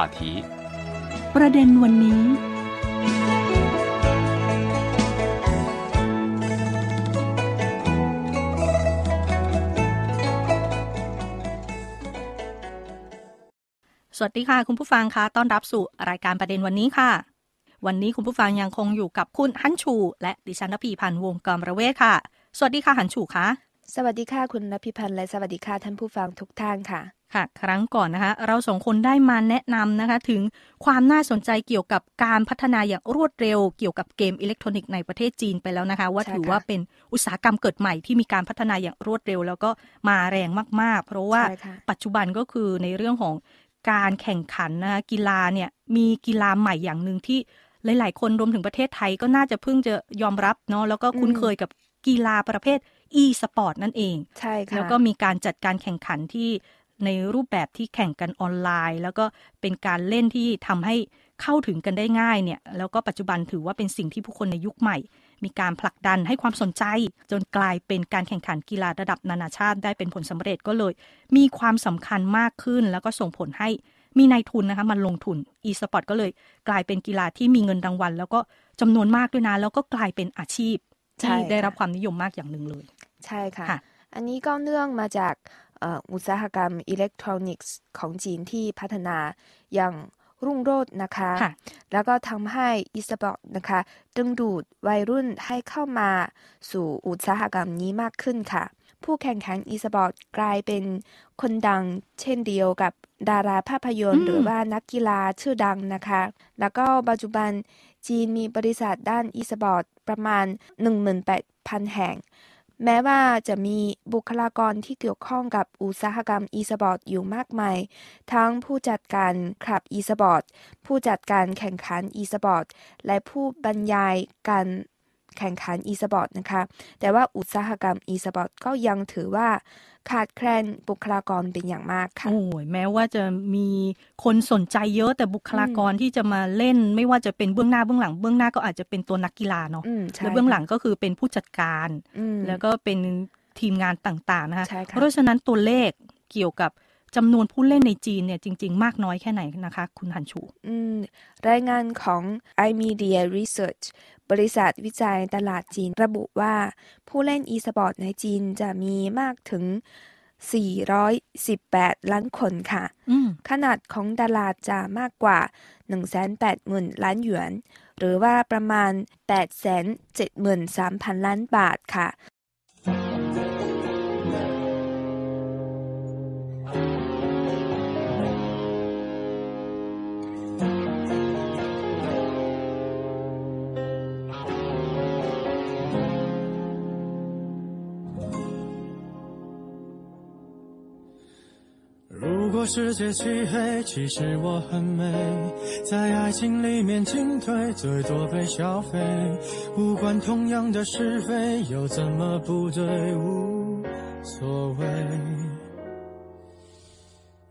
话题ประเด็นวันนี้ สวัสดีค่ะ คุณผู้ฟังคะต้อนรับสู่รายการประเด็นวันนี้ค่ะ วันนี้คุณผู้ฟังยังคงอยู่กับคุณฮันชู และดิฉันนภีพันธ์วงกรมระเวศค่ะ สวัสดีค่ะฮันชูคะสวัสดีค่ะคุณนภิพันธ์และสวัสดีค่ะท่านผู้ฟังทุกท่านค่ะ ค่ะ ครั้งก่อนนะคะ เราสองคนได้มาแนะนำนะคะ ถึงความน่าสนใจเกี่ยวกับการพัฒนาอย่างรวดเร็ว เกี่ยวกับเกมอิเล็กทรอนิกส์ในประเทศจีนไปแล้วนะคะ ว่าใช่ค่ะถือว่าเป็นอุตสาหกรรมเกิดใหม่ที่มีการพัฒนาอย่างรวดเร็ว แล้วก็มาแรงมาก ๆ เพราะว่าใช่ค่ะปัจจุบันก็คือในเรื่องของการแข่งขันนะคะกีฬาเนี่ยมีกีฬาใหม่อย่างหนึ่งที่หลาย ๆ คนรวมถึงประเทศไทยก็น่าจะเพิ่งจะยอมรับเนาะแล้วก็คุ้นอืมเคยกับกีฬาประเภท e สปอร์ตนั่นเอง ใช่ค่ะ แล้วก็มีการจัดการแข่งขันที่ ในรูปแบบที่แข่งกันออนไลน์ แล้วก็เป็นการเล่นที่ทำให้เข้าถึงกันได้ง่ายเนี่ยแล้วก็ปัจจุบันถือว่าเป็นสิ่งที่ผู้คนในยุคใหม่ มีการผลักดันให้ความสนใจ จนกลายเป็นการแข่งขันกีฬาระดับนานาชาติได้เป็นผลสำเร็จก็เลย มีความสำคัญมากขึ้น แล้วก็ส่งผลให้มีนายทุนนะคะมันลงทุน e-sport ก็เลยกลายเป็นกีฬาที่มีเงินรางวัล แล้วก็จำนวนมากด้วยนะ แล้วก็กลายเป็นอาชีพใช่ที่ได้ค่ะรับความนิยมมากอย่างหนึ่งเลย ใช่ค่ะค่ะอันนี้ก็เนื่องมาจากเอ่ออุตสาหกรรมอิเล็กทรอนิกส์ของจีนที่พัฒนาอย่างรุ่งโรจน์นะคะค่ะแล้วก็ทำให้อีสปอร์ตนะคะ ดึงดูดวัยรุ่นให้เข้ามาสู่อุตสาหกรรมนี้มากขึ้นค่ะ ผู้แข่งขันอีสปอร์ตกลายเป็นคนดังเช่นเดียวกับดาราภาพยนตร์อืมหรือว่านักกีฬาชื่อดังนะคะ แล้วก็ปัจจุบันจีนมีบริษัทด้านอีสปอร์ตประมาณ 18,000 แห่ง แม้ว่าจะมีบุคลากรที่เกี่ยวข้องกับอุตสาหกรรมอีสปอร์ตอยู่มากมาย ทั้งผู้จัดการคลับอีสปอร์ตผู้จัดการแข่งขันอีสปอร์ตและผู้บรรยายการ แข่งขันอีสปอร์ตนะคะ แต่ว่าอุตสาหกรรมอีสปอร์ตก็ยังถือว่าขาดแคลนบุคลากรเป็นอย่างมากค่ะ โอ้ยแม้ว่าจะมีคนสนใจเยอะแต่บุคลากรที่จะมาเล่น ไม่ว่าจะเป็นเบื้องหน้าเบื้องหลังเบื้องหน้าก็อาจจะเป็นตัวนักกีฬาเนาะอืมใช่แล้วเบื้องหลังก็คือเป็นผู้จัดการอืมแล้วก็เป็นทีมงานต่างๆนะคะใช่ค่ะเพราะฉะนั้นตัวเลขเกี่ยวกับจำนวนผู้เล่นในจีนเนี่ยจริง ๆ มากน้อยแค่ไหนนะคะ คุณหันชูอืมรายงานของ iMedia Research บริษัทวิจัยตลาดจีนระบุว่า ผู้เล่น e-sport ในจีนจะมีมากถึง 418 ล้านคนค่ะอืมขนาดของตลาดจะมากกว่า 180,000 ล้านหยวน หรือว่าประมาณ 873,000 ล้านบาทค่ะ 世界漆黑，其实我很美，在爱情里面进退，最多被消费。不管同样的是非，又怎么不对，无所谓。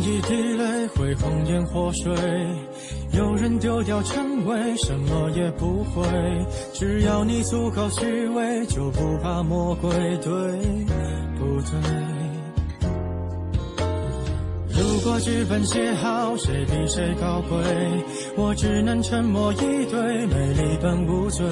一滴泪会红颜祸水，有人丢掉称谓，什么也不会。只要你足够虚伪，就不怕魔鬼，对不对？如果剧本写好，谁比谁高贵？我只能沉默以对，美丽本无罪。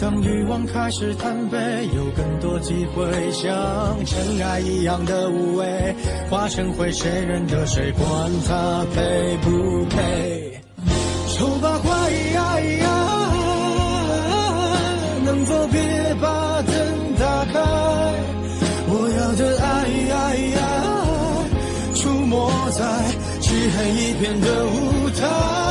当欲望开始贪杯，有更多机会，像尘埃一样的无畏，化成灰，谁认得谁？管他配不配？在漆黑一片的舞台，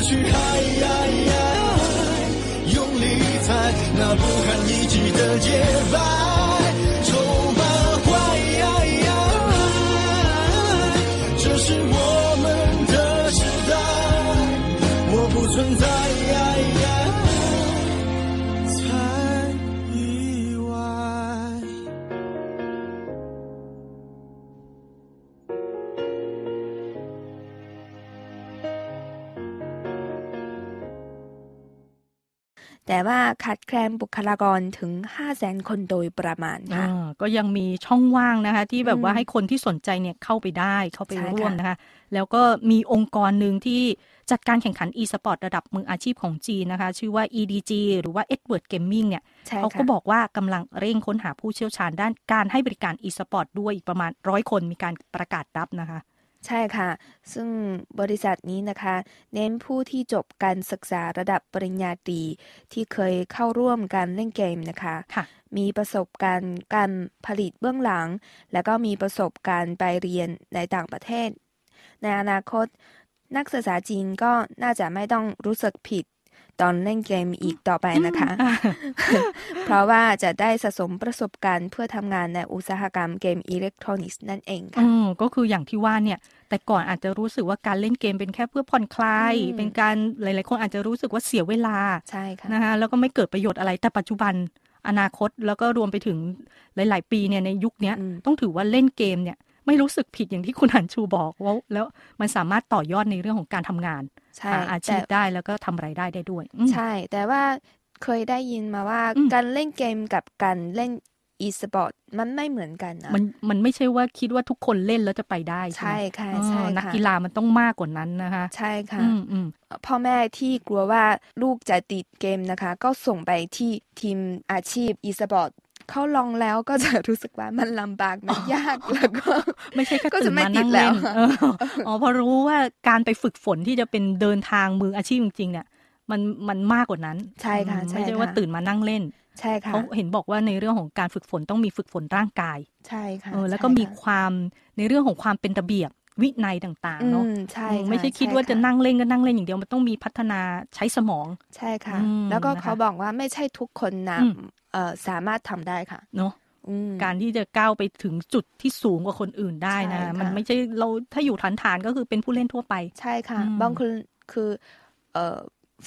去爱爱，用力踩那不堪一击的洁白。 ว่าขาดแคลนบุคลากรถึง 5 0 0แสนคนโดยประมาณค่ะก็ยังมีช่องว่างนะคะ ที่แบบว่าให้คนที่สนใจเนี่ยเข้าไปได้เข้าไปร่วมนะคะ แล้วก็มีองค์กรหนึ่งที่จัดการแข่งขัน e-sport ระดับมืออาชีพของจีนนะคะ ชื่อว่า EDG หรือว่า Edward Gaming เนี่ยเขาก็บอกว่ากำลังเร่งค้นหาผู้เชี่ยวชาญด้านการให้บริการ e-sport ด้วยอีกประมาณร้อยคนมีการประกาศรับนะคะ ใช่ค่ะ ซึ่งบริษัทนี้นะคะ เน้นผู้ที่จบการศึกษาระดับปริญญาตรีที่เคยเข้าร่วมการเล่นเกมนะคะคะมีประสบการณ์การผลิตเบื้องหลัง แล้วก็มีประสบการณ์ไปเรียนในต่างประเทศ ในอนาคต นักศึกษาจีนก็น่าจะไม่ต้องรู้สึกผิด ตอนเล่นเกมอีกต่อไปนะคะ เพราะว่าจะได้สะสมประสบการณ์เพื่อทำงานในอุตสาหกรรมเกมอิเล็กทรอนิกส์นั่นเองค่ะก็คืออย่างที่ว่าเนี่ย แต่ก่อนอาจจะรู้สึกว่าการเล่นเกมเป็นแค่เพื่อผ่อนคลาย เป็นการหลาย ๆ คนอาจจะรู้สึกว่าเสียเวลาใช่ค่ะนะคะแล้วก็ไม่เกิดประโยชน์อะไรแต่ปัจจุบันอนาคตแล้วก็รวมไปถึงหลาย ๆ ปีเนี่ยในยุคนี้ต้องถือว่าเล่นเกมเนี่ย ไม่รู้สึกผิดอย่างที่คุณหันชูบอกว่าแล้วมันสามารถต่อยอดในเรื่องของการทำงานหาอาชีพได้แล้วก็ทำไรายได้ได้ด้วย ใช่ แต่ว่าเคยได้ยินมาว่าการเล่นเกมกับการเล่นอีสปอร์ตมันไม่เหมือนกันนะมันมันไม่ใช่ว่าคิดว่าทุกคนเล่นแล้วจะไปได้ ใช่ค่ะใช่นักกีฬามันต้องมากกว่านั้นนะคะ ใช่ค่ะพ่อแม่ที่กลัวว่าลูกจะติดเกมนะคะ ก็ส่งไปที่ทีมอาชีพอีสปอร์ต เขาลองแล้วก็จะรู้สึกว่ามันลำบากมันยากแล้วก็ ไม่ใช่แค่ตื่นมานั่งเล่นอ๋อพอรู้ว่าการไปฝึกฝนที่จะเป็นเดินทางมืออาชีพจริงๆเนี่ยมันมันมากกว่านั้น ใช่ค่ะไม่ใช่ว่าตื่นมานั่งเล่น ใช่ค่ะเขาเห็นบอกว่าในเรื่องของการฝึกฝนต้องมีฝึกฝนร่างกาย ใช่ค่ะแล้วก็มีความในเรื่องของความเป็นระเบียบวินัยต่างๆเนาะใช่ไม่ใช่คิดว่าจะนั่งเล่นก็นั่งเล่นอย่างเดียวมันต้องมีพัฒนาใช้สมอง ใช่ค่ะ แล้วก็เขาบอกว่าไม่ใช่ทุกคนนะ สามารถทำได้ค่ะเนาะการที่จะก้าวไปถึงจุดที่สูงกว่าคนอื่นได้นะ มันไม่ใช่เราถ้าอยู่ฐานฐานก็คือเป็นผู้เล่นทั่วไป ใช่ค่ะ บางคนคือเอ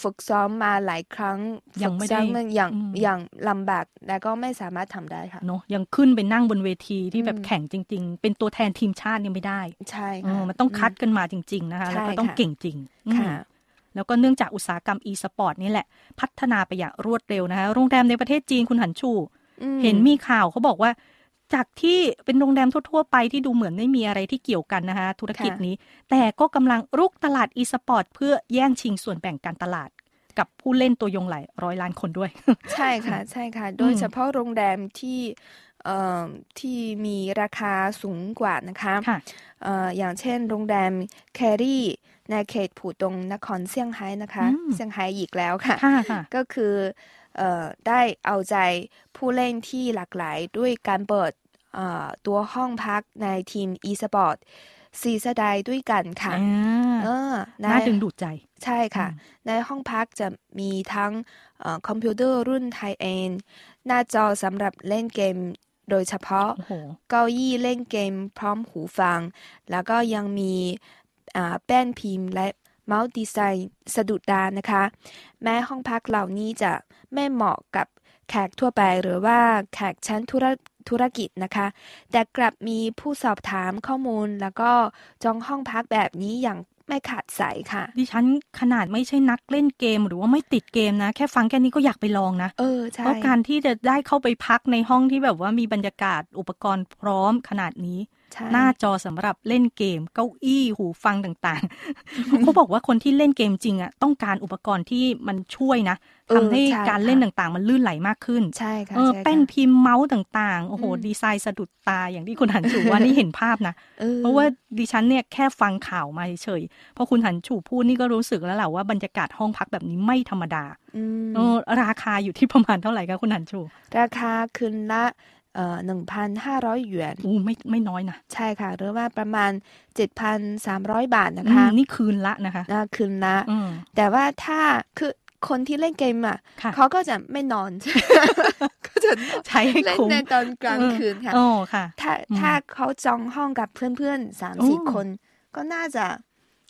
ฝึกซ้อมมาหลายครั้งยังไม่ได้อย่างอย่างลำบากแต่ก็ไม่สามารถทำได้ค่ะเนาะยังขึ้นไปนั่งบนเวทีที่แบบแข่งจริง ๆ เป็นตัวแทนทีมชาติยังไม่ได้ ใช่ค่ะมันต้องคัดกันมาจริง ๆ นะคะแล้วก็ต้องเก่งจริงค่ะ แล้วก็เนื่องจากอุตสาหกรรม e-sport นี่แหละ พัฒนาไปอย่างรวดเร็วนะคะโรงแรมในประเทศจีนคุณหันชู เห็นมีข่าวเขาบอกว่า จากที่เป็นโรงแรมทั่ว ๆ ไปที่ดูเหมือนไม่มีอะไรที่เกี่ยวกันนะคะธุรกิจนี้ แต่ก็กำลังรุกตลาดอีสปอร์ตเพื่อแย่งชิงส่วนแบ่งการตลาดกับผู้เล่นตัวยงหลายร้อยล้านคนด้วย ใช่ค่ะ ใช่ค่ะ โดยเฉพาะโรงแรมที่ ที่มีราคาสูงกว่านะคะคะอย่างเช่นโรงแรมแครี่ในเขตผู่ตงนครเซี่ยงไฮ้นะคะเซี่ยงไฮ้อีกแล้วค่ะ ก็คือได้เอาใจผู้เล่นที่หลากหลายด้วยการเปิดตัวห้องพักในทีม e-sport สี่สไตล์ด้วยกันค่ะอ่าเออในน่าดึงดูดใจ ใช่ค่ะอืมในห้องพักจะมีทั้งเอ่อคอมพิวเตอร์รุ่นไทยเอนหน้าจอสำหรับเล่นเกม โดยเฉพาะโอ้โหเก้าอี้เล่นเกมพร้อมหูฟัง แล้วก็ยังมีอ่าแป้นพิมพ์และเมาส์ดีไซน์สะดุดตานะคะ แม้ห้องพักเหล่านี้จะไม่เหมาะกับแขกทั่วไปหรือว่าแขกชั้นธุรธุรกิจนะคะ แต่กลับมีผู้สอบถามข้อมูลแล้วก็จองห้องพักแบบนี้อย่าง ไม่ขาดสายค่ะ ดิฉันขนาดไม่ใช่นักเล่นเกมหรือว่าไม่ติดเกมนะ แค่ฟังแค่นี้ก็อยากไปลองนะ เออใช่เพราะการที่จะได้เข้าไปพักในห้องที่แบบว่ามีบรรยากาศอุปกรณ์พร้อมขนาดนี้ใช่ หน้าจอสำหรับเล่นเกม เก้าอี้หูฟังต่างๆเขาบอกว่าคนที่เล่นเกมจริงอะต้องการอุปกรณ์ที่มันช่วยนะเออทำให้ใช่การค่ะเล่นต่างๆ มันลื่นไหลมากขึ้น ใช่ค่ะเออใช่ค่ะแป้นพิมพ์เมาส์ต่างๆ โอ้โหอืมดีไซน์สะดุดตาอย่างที่คุณหันจูว่านี่เห็นภาพนะออเพราะว่าดิฉันเนี่ยแค่ฟังข่าวมาเฉยๆพอคุณหันจูพูดนี่ก็รู้สึกแล้วแหละว่าบรรยากาศห้องพักแบบนี้ไม่ธรรมดาอืมเออราคาอยู่ที่ประมาณเท่าไหร่คะคุณหันจูราคาคืนละ เอ่อหนึ่งพันห้าร้อยหยวนอู้ไม่ไม่น้อยนะใช่ค่ะ หรือว่าประมาณ7,300บาทนะอืคะมนี่คืนละนะคะนะคืนละอืมแต่ว่าถ้าคือคนที่เล่นเกมอะค่ะเขาก็จะไม่นอนก็จะใช้ให้เล่นคุ้มในตอนกลางคืนค่ะโอ้ค่ะ ถ้าอืมถ้าเขาจองห้องกับเพื่อนๆสามโอ้สี่คน ก็น่าจะ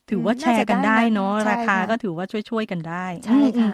ถือว่าอืมแชร์กันได้เนาะน่าจะได้นะราคาใช่ค่ะก็ถือว่าช่วยๆกันได้ ใช่ค่ะ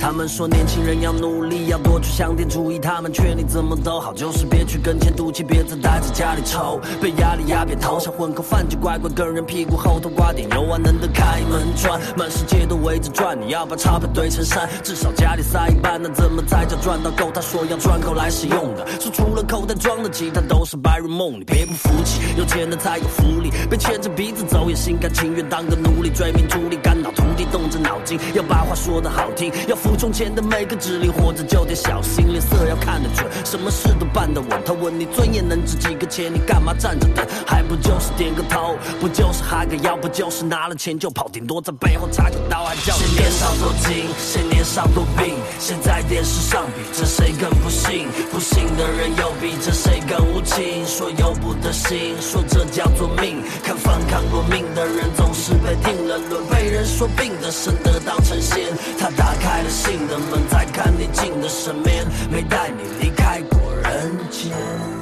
他们说年轻人要努力，要多去想点主意。他们劝你怎么都好，就是别去跟钱赌气，别再待在家里抽。被压力压扁头，想混口饭就乖乖跟人屁股后头挂点油啊，能得开门砖。满世界都围着转，你要把钞票堆成山，至少家里塞一半，那怎么才叫赚到够？他说要赚够来使用的，说除了口袋装的，其他都是白日梦你。别不服气，有钱的才有福利，被牵着鼻子走也心甘情愿当个奴隶，追名逐利，肝脑涂地，动着脑筋，要把话说得好听，要服不从前的每个指令，活着就得小心，脸色要看得准，什么事都办得稳。他问你尊严能值几个钱，你干嘛站着等？还不就是点个头，不就是哈个腰，不就是拿了钱就跑，顶多在背后插个刀，还叫谁年少多金，谁年少多病？谁在电视上比这谁更不幸？不幸的人又比这谁更无情？说由不得心，说这叫做命。看反抗过命的人总是被定了论，说病的神得当成仙。他打开了心的门，再看你进的身边，没带你离开过人间。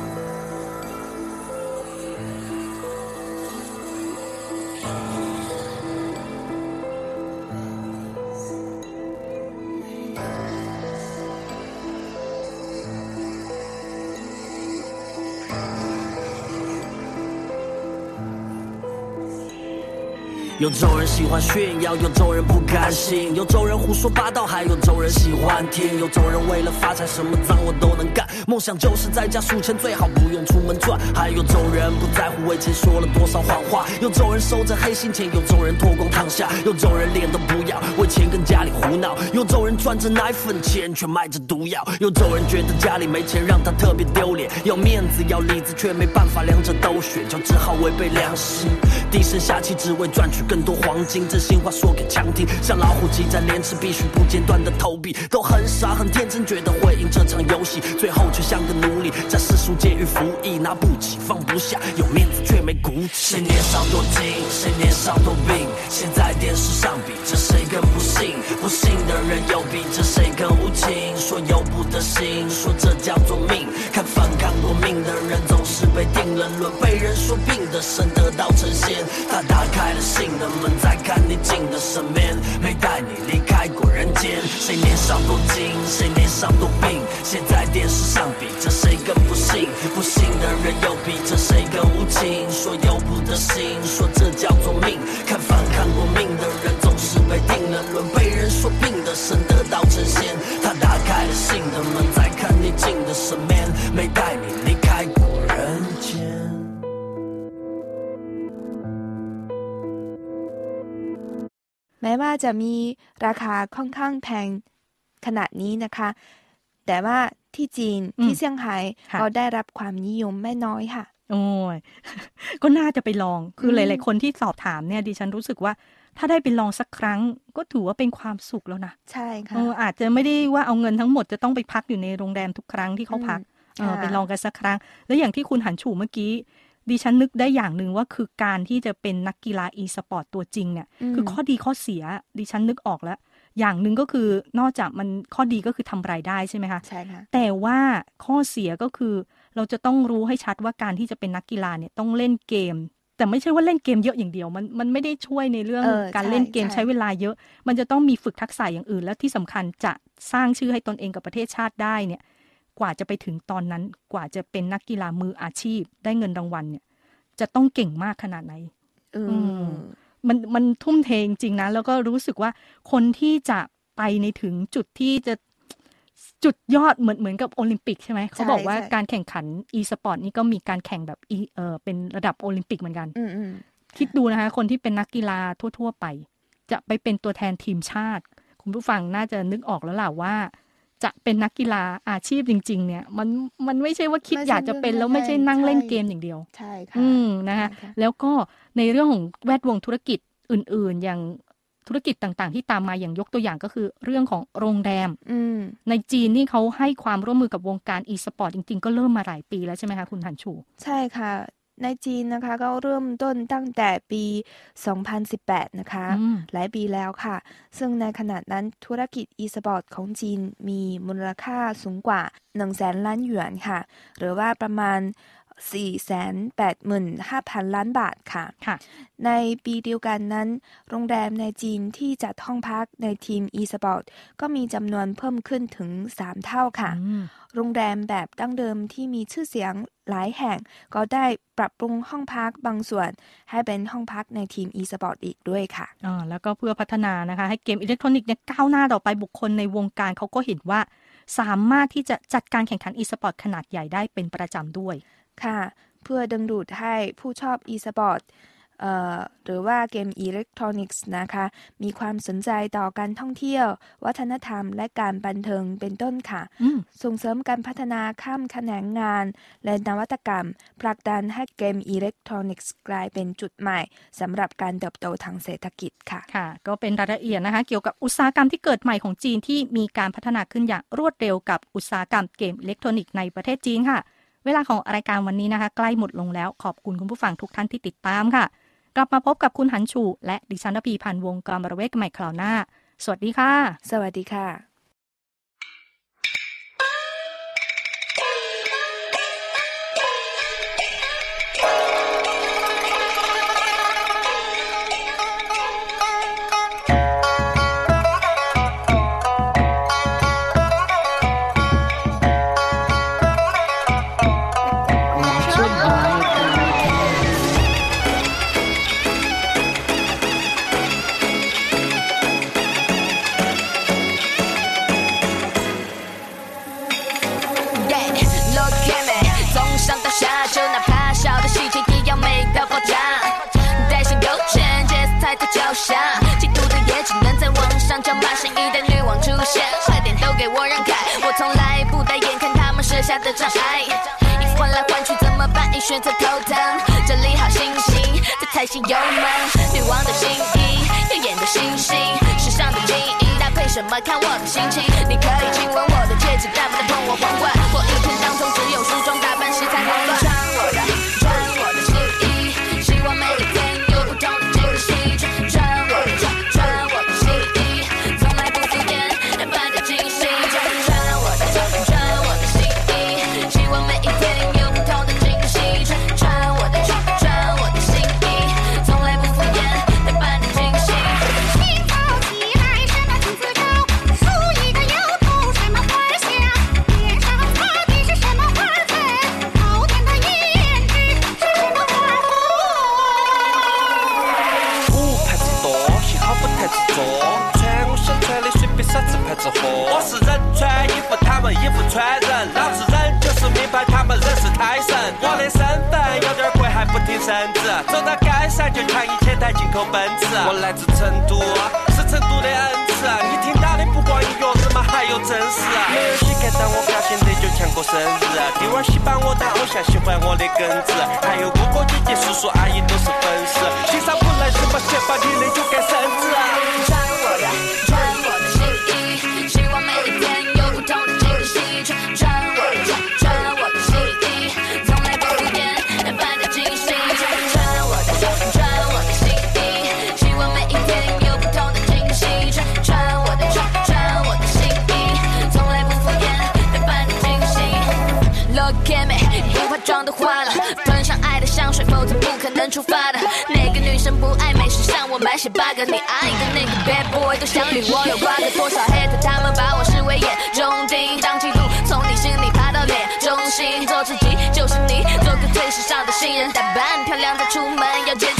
有种人喜欢炫耀，有种人不甘心，有种人胡说八道，还有种人喜欢听，有种人为了发财什么脏活都能干，梦想就是在家数钱，最好不用出门赚。还有种人不在乎为钱说了多少谎话，有种人收着黑心钱，有种人脱光躺下，有种人脸都不要，为钱跟家里胡闹，有种人赚着奶粉钱却卖着毒药，有种人觉得家里没钱让他特别丢脸，要面子要里子却没办法两者都选，就只好违背良心，低声下气只为赚取更多黄金，真心话说给强听，像老虎机在连吃，必须不间断的投币，都很傻很天真，觉得会赢这场游戏，最后却像个奴隶，在世俗监狱服役，拿不起放不下，有面子却没骨气。谁年少多金，谁年少多病，现在电视上比这谁更不幸？不幸的人又比这谁更无情？说由不得心，说这叫做命。看反抗过命的人总是被定了论，被人说病的神得道成仙。他打开了心的门，在看你进的身边，没带你离开过人间。谁年少多金，谁 จะมีราคาค่อนข้างแพงขนาดนี้นะคะ แต่ว่าที่จีนอืมที่เซี่ยงไฮ้ค่ะก็ได้รับความนิยมไม่น้อยค่ะ โอ้ยก็น่าจะไปลองคือหลาย ๆ คนที่สอบถามเนี่ยดิฉันรู้สึกว่าถ้าได้ไปลองสักครั้งก็ถือว่าเป็นความสุขแล้วนะ ใช่ค่ะเอออาจจะไม่ได้ว่าเอาเงินทั้งหมดจะต้องไปพักอยู่ในโรงแรมทุกครั้งที่เขาพักอืมเออค่ะไปลองกันสักครั้ง แล้วอย่างที่คุณหันฉูเมื่อกี้ ดิฉันนึกได้อย่างหนึ่งว่าคือการที่จะเป็นนักกีฬาอีสปอร์ตตัวจริงเนี่ยมคือข้อดีข้อเสียดิฉันนึกออกแล้ว อย่างหนึ่งก็คือนอกจากมันข้อดีก็คือทำรายได้ใช่ไหมคะใช่ค่ะแต่ว่าข้อเสียก็คือ เราจะต้องรู้ให้ชัดว่าการที่จะเป็นนักกีฬาเนี่ยต้องเล่นเกมแต่ไม่ใช่ว่าเล่นเกมเยอะอย่างเดียว มันมันไม่ได้ช่วยในเรื่องเออการใช่เล่นเกมใช่ใช้เวลาเยอะ มันจะต้องมีฝึกทักษะอย่างอื่น และที่สำคัญจะสร้างชื่อให้ตนเองกับประเทศชาติได้เนี่ย กว่าจะไปถึงตอนนั้นกว่าจะเป็นนักกีฬามืออาชีพ ได้เงินรางวัลเนี่ย จะต้องเก่งมากขนาดไหนอือืมมมันมันทุ่มเทจริงๆนะ แล้วก็รู้สึกว่าคนที่จะไปในถึงจุดที่จะจุดยอดเหมือนเหมือนกับโอลิมปิกใช่ไหมเขาบอกว่าใช่การแข่งขัน e สปอร์ตนี่ก็มีการแข่งแบบ e เออเป็นระดับโอลิมปิกเหมือนกันอืมอืมคิดดูนะคะ คนที่เป็นนักกีฬาทั่ว ๆ ไป จะไปเป็นตัวแทนทีมชาติ คุณผู้ฟังน่าจะนึกออกแล้วล่ะว่า จะเป็นนักกีฬาอาชีพจริง ๆ เนี่ย มันมันไม่ใช่ว่าคิดไม่ใช่อยากจะเป็นแล้วไม่ใช่นั่งเล่นเกมอย่างเดียว ใช่ค่ะอืมนะคะใช่ค่ะแล้วก็ในเรื่องของแวดวงธุรกิจอื่น ๆ อย่างธุรกิจต่างๆ ที่ตามมาอย่างยกตัวอย่างก็คือเรื่องของโรงแรมอืมในจีนนี่เขาให้ความร่วมมือกับวงการอีสปอร์ตจริง ๆ ก็เริ่มมาหลายปีแล้วใช่ไหมคะคุณหันชู ใช่ค่ะ ในจีนนะคะก็เริ่มต้นตั้งแต่ปี 2018 นะคะอืมหลายปีแล้วค่ะ ซึ่งในขณะนั้นธุรกิจ e-sport ของจีนมีมูลค่าสูงกว่า1แสนล้านหยวนค่ะ หรือว่าประมาณ 485,000 ล้านบาทค่ะค่ะในปีเดียวกันนั้น โรงแรมในจีนที่จัดห้องพักในทีม e-sport ก็มีจำนวนเพิ่มขึ้นถึง 3 เท่าค่ะอืมโรงแรมแบบดั้งเดิมที่มีชื่อเสียงหลายแห่ง ก็ได้ปรับปรุงห้องพักบางส่วน ให้เป็นห้องพักในทีม e-sport อีกด้วยค่ะอ่าแล้วก็เพื่อพัฒนานะคะ ให้เกมอิเล็กทรอนิกส์เนี่ยก้าวหน้าต่อไปบุคคลในวงการเขาก็เห็นว่าสามารถที่จะจัดการแข่งขันอีสปอร์ตขนาดใหญ่ได้เป็นประจำด้วย ค่ะ เพื่อดึงดูดให้ผู้ชอบ e-sport เอ่อหรือว่าเกมอิเล็กทรอนิกส์นะคะ มีความสนใจต่อการท่องเที่ยว วัฒนธรรมและการบันเทิงเป็นต้นค่ะอืมส่งเสริมการพัฒนาข้ามแขนงงาน และนวัตกรรม ผลักดันให้เกมอิเล็กทรอนิกส์กลายเป็นจุดใหม่สำหรับการเติบโตทางเศรษฐกิจค่ะค่ะ ก็เป็นรายละเอียดนะคะ เกี่ยวกับอุตสาหกรรมที่เกิดใหม่ของจีนที่มีการพัฒนาขึ้นอย่างรวดเร็วกับอุตสาหกรรมเกมอิเล็กทรอนิกส์ในประเทศจีนค่ะ เวลาของรายการวันนี้นะคะ ใกล้หมดลงแล้วขอบคุณคุณผู้ฟังทุกท่านที่ติดตามค่ะ กลับมาพบกับคุณหันชู และดิฉันรพีพันธ์วงกรบรเวกใหม่คราวหน้า สวัสดีค่ะ สวัสดีค่ะ 障碍，衣服换来换去怎么办？已选择头疼，整理好星星，在踩新油门，女王的新衣，耀眼的星星，时尚的精英，搭配什么看我的心情。你可以亲吻我的戒指，但不能碰我皇冠。过生日弟娃儿喜欢我当偶像，喜欢我的耿直，还有哥哥姐姐叔叔阿姨都是粉丝，欣赏不来什么想法，你的就该生子出发的。哪个女生不爱美？时尚我满血八个你爱的那个 bad boy 都想与我有瓜葛。多少 hate 他们把我视为眼中钉，当嫉妒从你心里爬到脸中心，做自己就是你，做个最时尚的新人，打扮漂亮再出门，要坚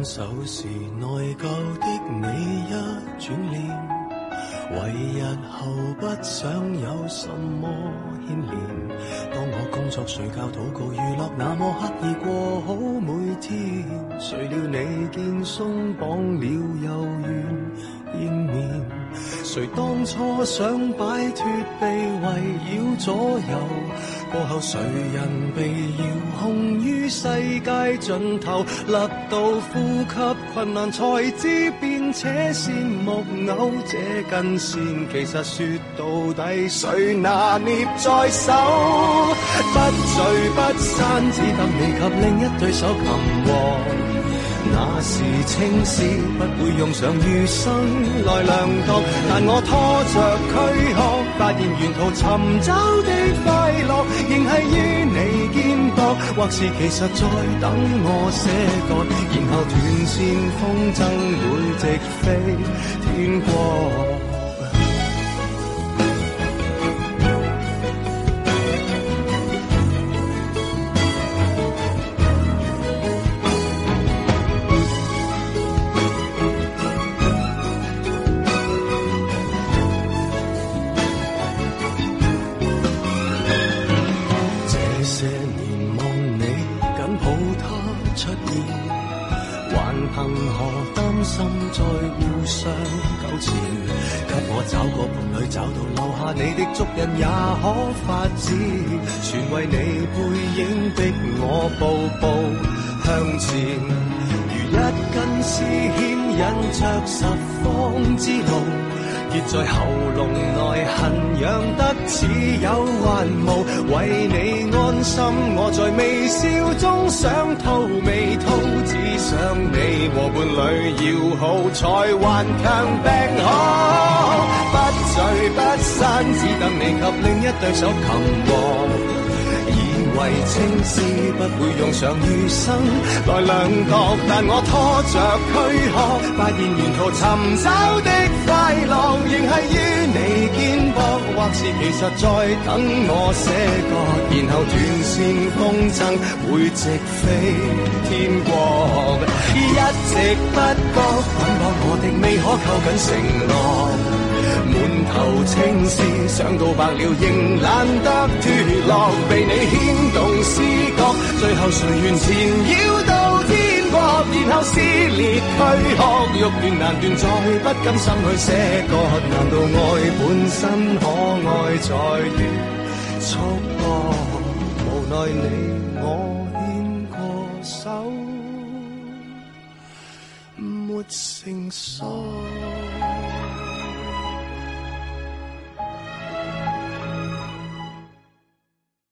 分手时内疚的你一转脸，为日后不想有什么牵连。当我工作、睡觉祷告、娱乐，那么刻意过好每天，誰料你見鬆綁了又愿见面。誰當初想擺脱被圍繞左右，過後誰人被遙控於世界盡頭，勒到呼吸困難才知變且线木偶這根線，其實說到底誰拿捏在手，不聚不散，只得你及另一對手擒獲。是青史不会用上余生来量度，但我拖着躯壳，发现沿途寻找的快乐，仍係於你肩膊，或是其实在等我寫歌，然后断线风筝会直飞天國。我找个伴侣，找到留下你的足印也可发指，全为你背影逼我步步向前。如一根丝牵引着十方之路。结在喉咙内，痕痒得似有还无。为你安心，我在微笑中想吐未吐，只想你和伴侣要好，才頑強病好。不聚不散，只等你及另一对手擒获。以为青丝不会用上余生来量度，但我拖着躯壳，发现沿途寻找的快乐仍系于你肩膊或是其实在等我写个然后断线风筝会直飞天国一直不觉捆绑我的未可扣紧承诺满头青丝想到白了仍懒得脱落被你牵动思觉最后谁愿缠绕？到然后撕裂躯壳，欲断难断，再不甘心去舍割，难道爱本身可爱在于束缚？无奈你我牵过手，没成熟。